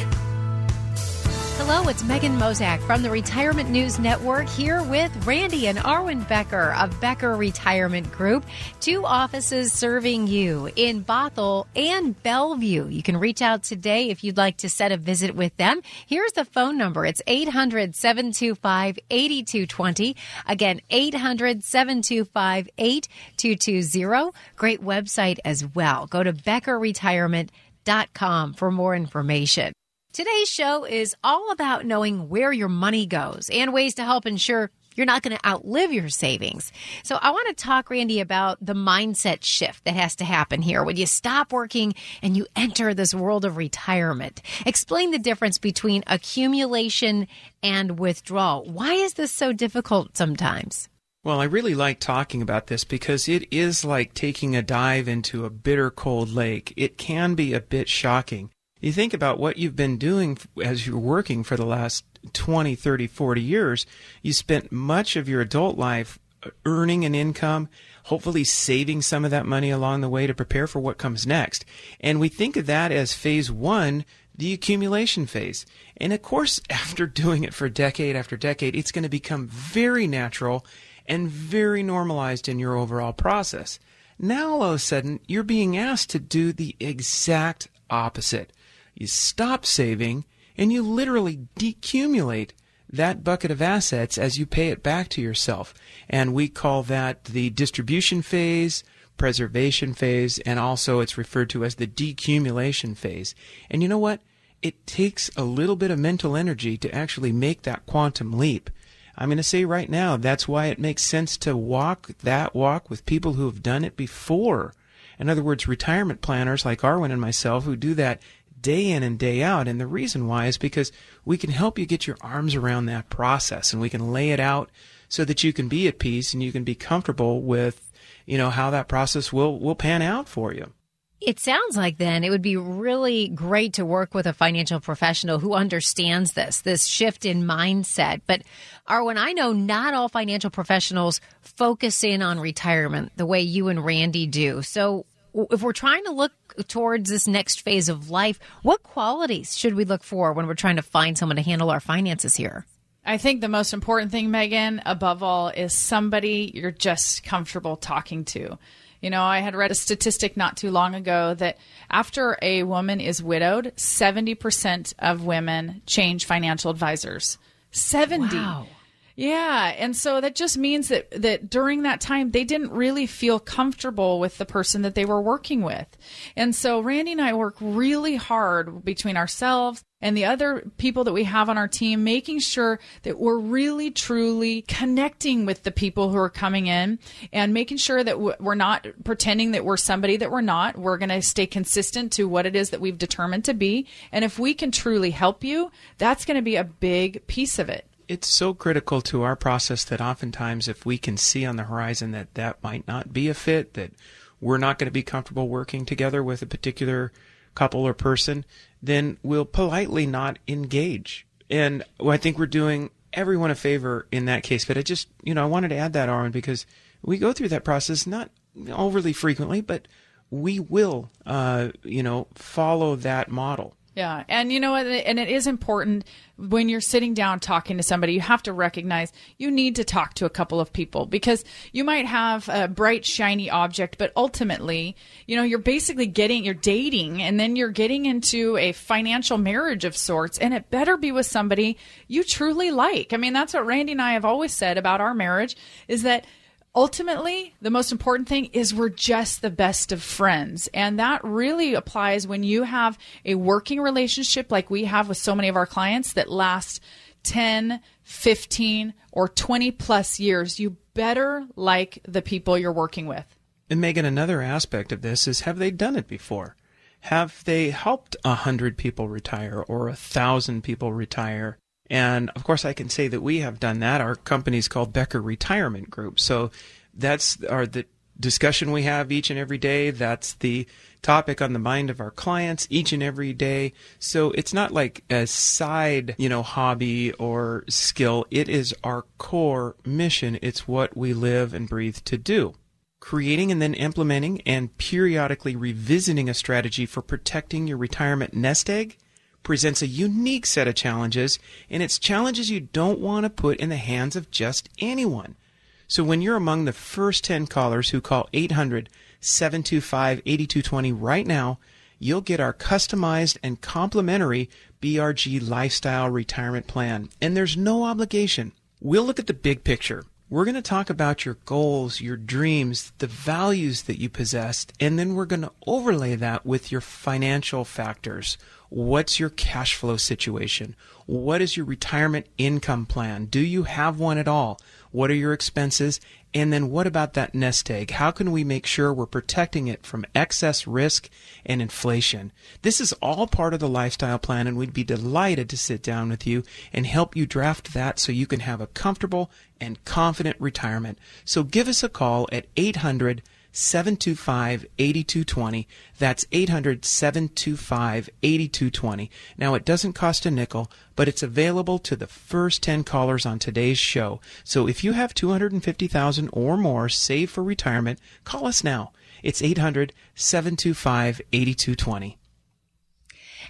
Hello, it's Megan Mozak from the Retirement News Network here with Randy and Arwen Becker of Becker Retirement Group. Two offices serving you in Bothell and Bellevue. You can reach out today if you'd like to set a visit with them. Here's the phone number. It's 800 725 8220. Again, 800 725 8220. Great website as well. Go to beckerretirement.com for more information. Today's show is all about knowing where your money goes and ways to help ensure you're not going to outlive your savings. So I want to talk, Randy, about the mindset shift that has to happen here when you stop working and you enter this world of retirement. Explain the difference between accumulation and withdrawal. Why is this so difficult sometimes? Well, I really like talking about this because it is like taking a dive into a bitter cold lake. It can be a bit shocking. You think about what you've been doing as you're working for the last 20, 30, 40 years, you spent much of your adult life uh, earning an income, hopefully saving some of that money along the way to prepare for what comes next. And we think of that as phase one, the accumulation phase. And of course, after doing it for decade after decade, it's going to become very natural and very normalized in your overall process. Now, all of a sudden, you're being asked to do the exact opposite. You stop saving and you literally decumulate that bucket of assets as you pay it back to yourself. And we call that the distribution phase, preservation phase, and also it's referred to as the decumulation phase. And you know what? It takes a little bit of mental energy to actually make that quantum leap. I'm going to say right now, that's why it makes sense to walk that walk with people who have done it before. In other words, retirement planners like Arwen and myself who do that day in and day out. And the reason why is because we can help you get your arms around that process and we can lay it out so that you can be at peace and you can be comfortable with, you know, how that process will, will pan out for you. It sounds like then it would be really great to work with a financial professional who understands this, this shift in mindset. But Arwen, I know not all financial professionals focus in on retirement the way you and Randy do. So if we're trying to look towards this next phase of life, what qualities should we look for when we're trying to find someone to handle our finances here? I think the most important thing, Megan, above all, is somebody you're just comfortable talking to. You know, I had read a statistic not too long ago that after a woman is widowed, 70% of women change financial advisors. 70. Wow. Yeah, and so that just means that that during that time they didn't really feel comfortable with the person that they were working with. And so Randy and I work really hard between ourselves and the other people that we have on our team making sure that we're really truly connecting with the people who are coming in and making sure that we're not pretending that we're somebody that we're not. We're going to stay consistent to what it is that we've determined to be. And if we can truly help you, that's going to be a big piece of it it's so critical to our process that oftentimes if we can see on the horizon that that might not be a fit, that we're not going to be comfortable working together with a particular couple or person, then we'll politely not engage. And I think we're doing everyone a favor in that case. But I just, you know, I wanted to add that, Arwen, because we go through that process not overly frequently, but we will, uh, you know, follow that model. Yeah. And you know what? And it is important when you're sitting down talking to somebody, you have to recognize you need to talk to a couple of people because you might have a bright, shiny object, but ultimately, you know, you're basically getting, you're dating and then you're getting into a financial marriage of sorts. And it better be with somebody you truly like. I mean, that's what Randy and I have always said about our marriage is that ultimately, the most important thing is we're just the best of friends. And that really applies when you have a working relationship like we have with so many of our clients that last 10, 15, or 20 plus years. You better like the people you're working with. And Megan, another aspect of this is have they done it before? Have they helped a hundred people retire or a thousand people retire? And of course, I can say that we have done that. Our company is called Becker Retirement Group. So that's our the discussion we have each and every day. That's the topic on the mind of our clients each and every day. So it's not like a side, you know, hobby or skill. It is our core mission. It's what we live and breathe to do. Creating and then implementing and periodically revisiting a strategy for protecting your retirement nest egg presents a unique set of challenges, and it's challenges you don't want to put in the hands of just anyone. So when you're among the first 10 callers who call 800 725 8220 right now, you'll get our customized and complimentary BRG Lifestyle Retirement Plan. And there's no obligation. We'll look at the big picture. We're going to talk about your goals, your dreams, the values that you possess, and then we're going to overlay that with your financial factors What's your cash flow situation? What is your retirement income plan? Do you have one at all? What are your expenses? And then what about that nest egg? How can we make sure we're protecting it from excess risk and inflation? This is all part of the lifestyle plan and we'd be delighted to sit down with you and help you draft that so you can have a comfortable and confident retirement. So give us a call at 800 725 8220. That's 800 725 8220. Now, it doesn't cost a nickel, but it's available to the first 10 callers on today's show. So if you have 250,000 or more saved for retirement, call us now. It's 800 725 8220.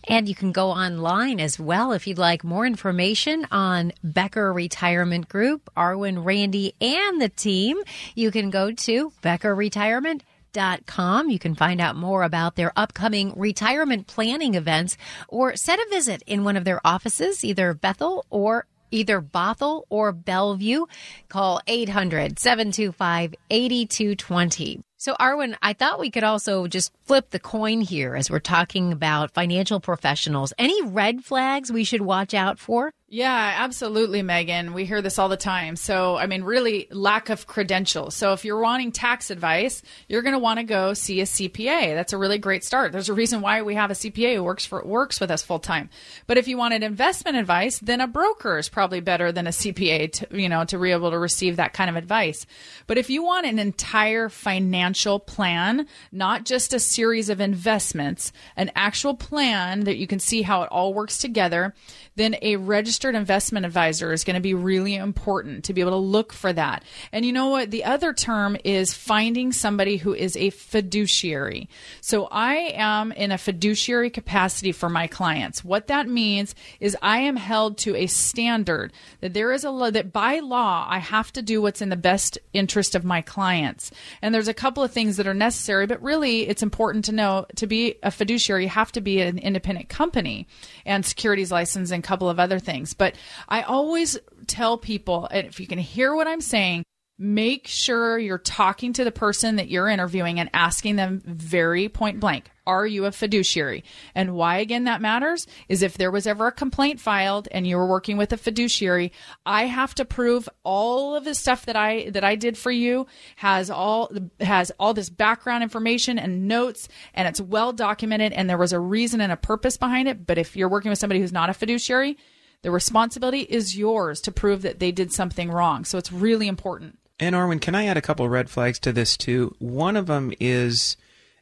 And you can go online as well if you'd like more information on Becker Retirement Group, Arwen, Randy, and the team. You can go to Becker beckerretirement.com. You can find out more about their upcoming retirement planning events or set a visit in one of their offices, either Bethel or either Bothell or Bellevue. Call 800 725 8220. So, Arwen, I thought we could also just flip the coin here as we're talking about financial professionals. Any red flags we should watch out for? Yeah, absolutely, Megan. We hear this all the time. So, I mean, really, lack of credentials. So, if you're wanting tax advice, you're going to want to go see a CPA. That's a really great start. There's a reason why we have a CPA who works for works with us full time. But if you wanted investment advice, then a broker is probably better than a CPA to, you know, to be able to receive that kind of advice. But if you want an entire financial plan, not just a series of investments, an actual plan that you can see how it all works together, then a registered investment advisor is going to be really important to be able to look for that. And you know what? The other term is finding somebody who is a fiduciary. So I am in a fiduciary capacity for my clients. What that means is I am held to a standard that there is a law that by law I have to do what's in the best interest of my clients. And there's a couple of things that are necessary, but really it's important to know to be a fiduciary, you have to be an independent company and securities license and a couple of other things. But I always tell people, and if you can hear what I'm saying, make sure you're talking to the person that you're interviewing and asking them very point blank are you a fiduciary? And why again that matters is if there was ever a complaint filed and you were working with a fiduciary i have to prove all of the stuff that i that i did for you has all has all this background information and notes and it's well documented and there was a reason and a purpose behind it. But if you're working with somebody who's not a fiduciary the responsibility is yours to prove that they did something wrong. So it's really important and Arwen, can I add a couple red flags to this too? One of them is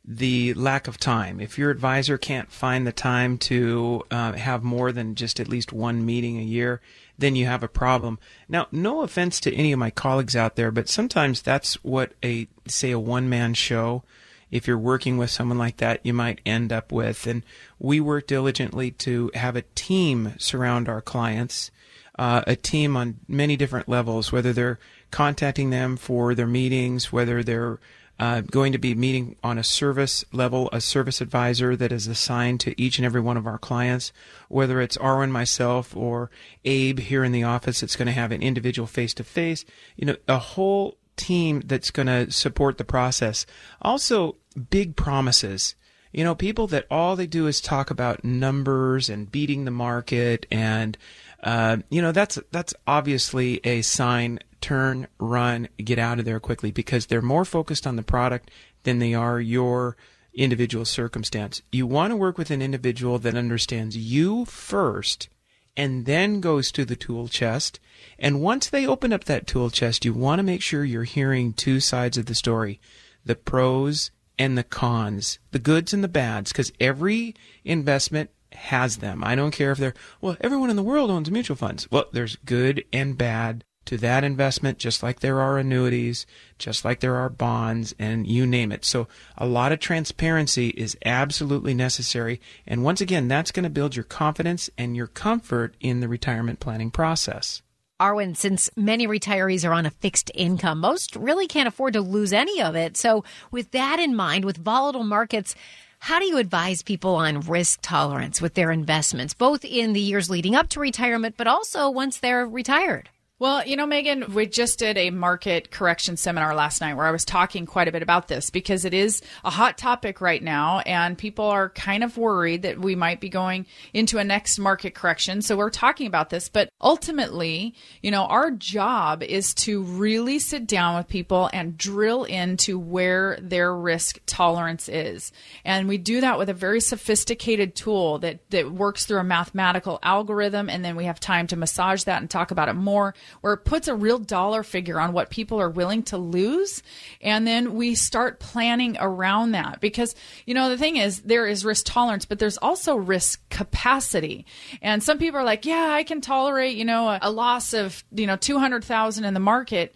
the lack of time. If your advisor can't find the time to uh, have more than just at least one meeting a year, then you have a problem. Now, no offense to any of my colleagues out there, but sometimes that's what a say a one man show. If you're working with someone like that, you might end up with. And we work diligently to have a team surround our clients, uh, a team on many different levels, whether they're contacting them for their meetings, whether they're uh, going to be meeting on a service level, a service advisor that is assigned to each and every one of our clients, whether it's Arwen, myself, or Abe here in the office that's going to have an individual face to face, you know, a whole team that's going to support the process. Also, big promises. You know, people that all they do is talk about numbers and beating the market and uh, you know that's that's obviously a sign turn, run, get out of there quickly because they're more focused on the product than they are your individual circumstance. You want to work with an individual that understands you first and then goes to the tool chest. And once they open up that tool chest, you want to make sure you're hearing two sides of the story the pros and the cons, the goods and the bads, because every investment has them. I don't care if they're, well, everyone in the world owns mutual funds. Well, there's good and bad to that investment, just like there are annuities, just like there are bonds, and you name it. So a lot of transparency is absolutely necessary. And once again, that's going to build your confidence and your comfort in the retirement planning process. Arwen, since many retirees are on a fixed income, most really can't afford to lose any of it. So, with that in mind, with volatile markets, how do you advise people on risk tolerance with their investments, both in the years leading up to retirement, but also once they're retired? Well, you know, Megan, we just did a market correction seminar last night where I was talking quite a bit about this because it is a hot topic right now and people are kind of worried that we might be going into a next market correction. So we're talking about this, but ultimately, you know, our job is to really sit down with people and drill into where their risk tolerance is. And we do that with a very sophisticated tool that, that works through a mathematical algorithm. And then we have time to massage that and talk about it more where it puts a real dollar figure on what people are willing to lose. And then we start planning around that because, you know, the thing is there is risk tolerance, but there's also risk capacity. And some people are like, yeah, I can tolerate, you know, a, a loss of, you know, 200,000 in the market.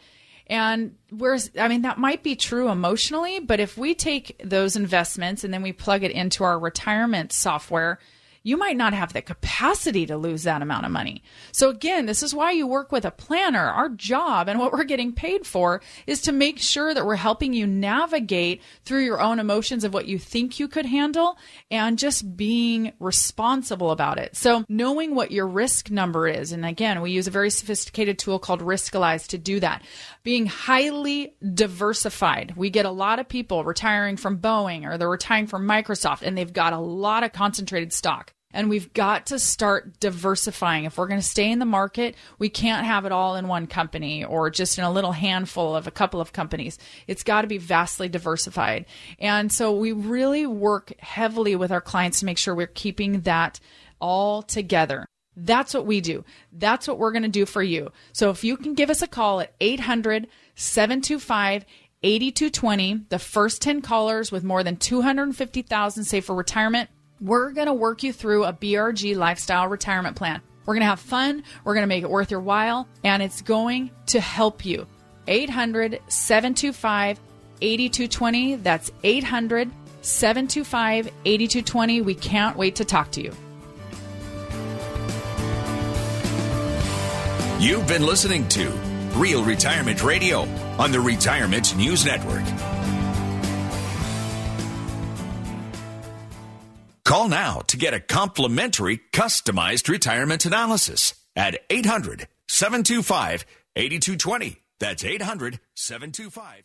And whereas, I mean, that might be true emotionally, but if we take those investments and then we plug it into our retirement software, you might not have the capacity to lose that amount of money. So again, this is why you work with a planner. Our job and what we're getting paid for is to make sure that we're helping you navigate through your own emotions of what you think you could handle and just being responsible about it. So knowing what your risk number is. And again, we use a very sophisticated tool called Riskalyze to do that. Being highly diversified. We get a lot of people retiring from Boeing or they're retiring from Microsoft and they've got a lot of concentrated stock. And we've got to start diversifying. If we're going to stay in the market, we can't have it all in one company or just in a little handful of a couple of companies. It's got to be vastly diversified. And so we really work heavily with our clients to make sure we're keeping that all together. That's what we do. That's what we're going to do for you. So if you can give us a call at 800 725 8220, the first 10 callers with more than 250,000 saved for retirement, we're going to work you through a BRG lifestyle retirement plan. We're going to have fun, we're going to make it worth your while, and it's going to help you. 800 725 8220. That's 800 725 8220. We can't wait to talk to you. You've been listening to Real Retirement Radio on the Retirement News Network. Call now to get a complimentary customized retirement analysis at 800 725 8220. That's 800 725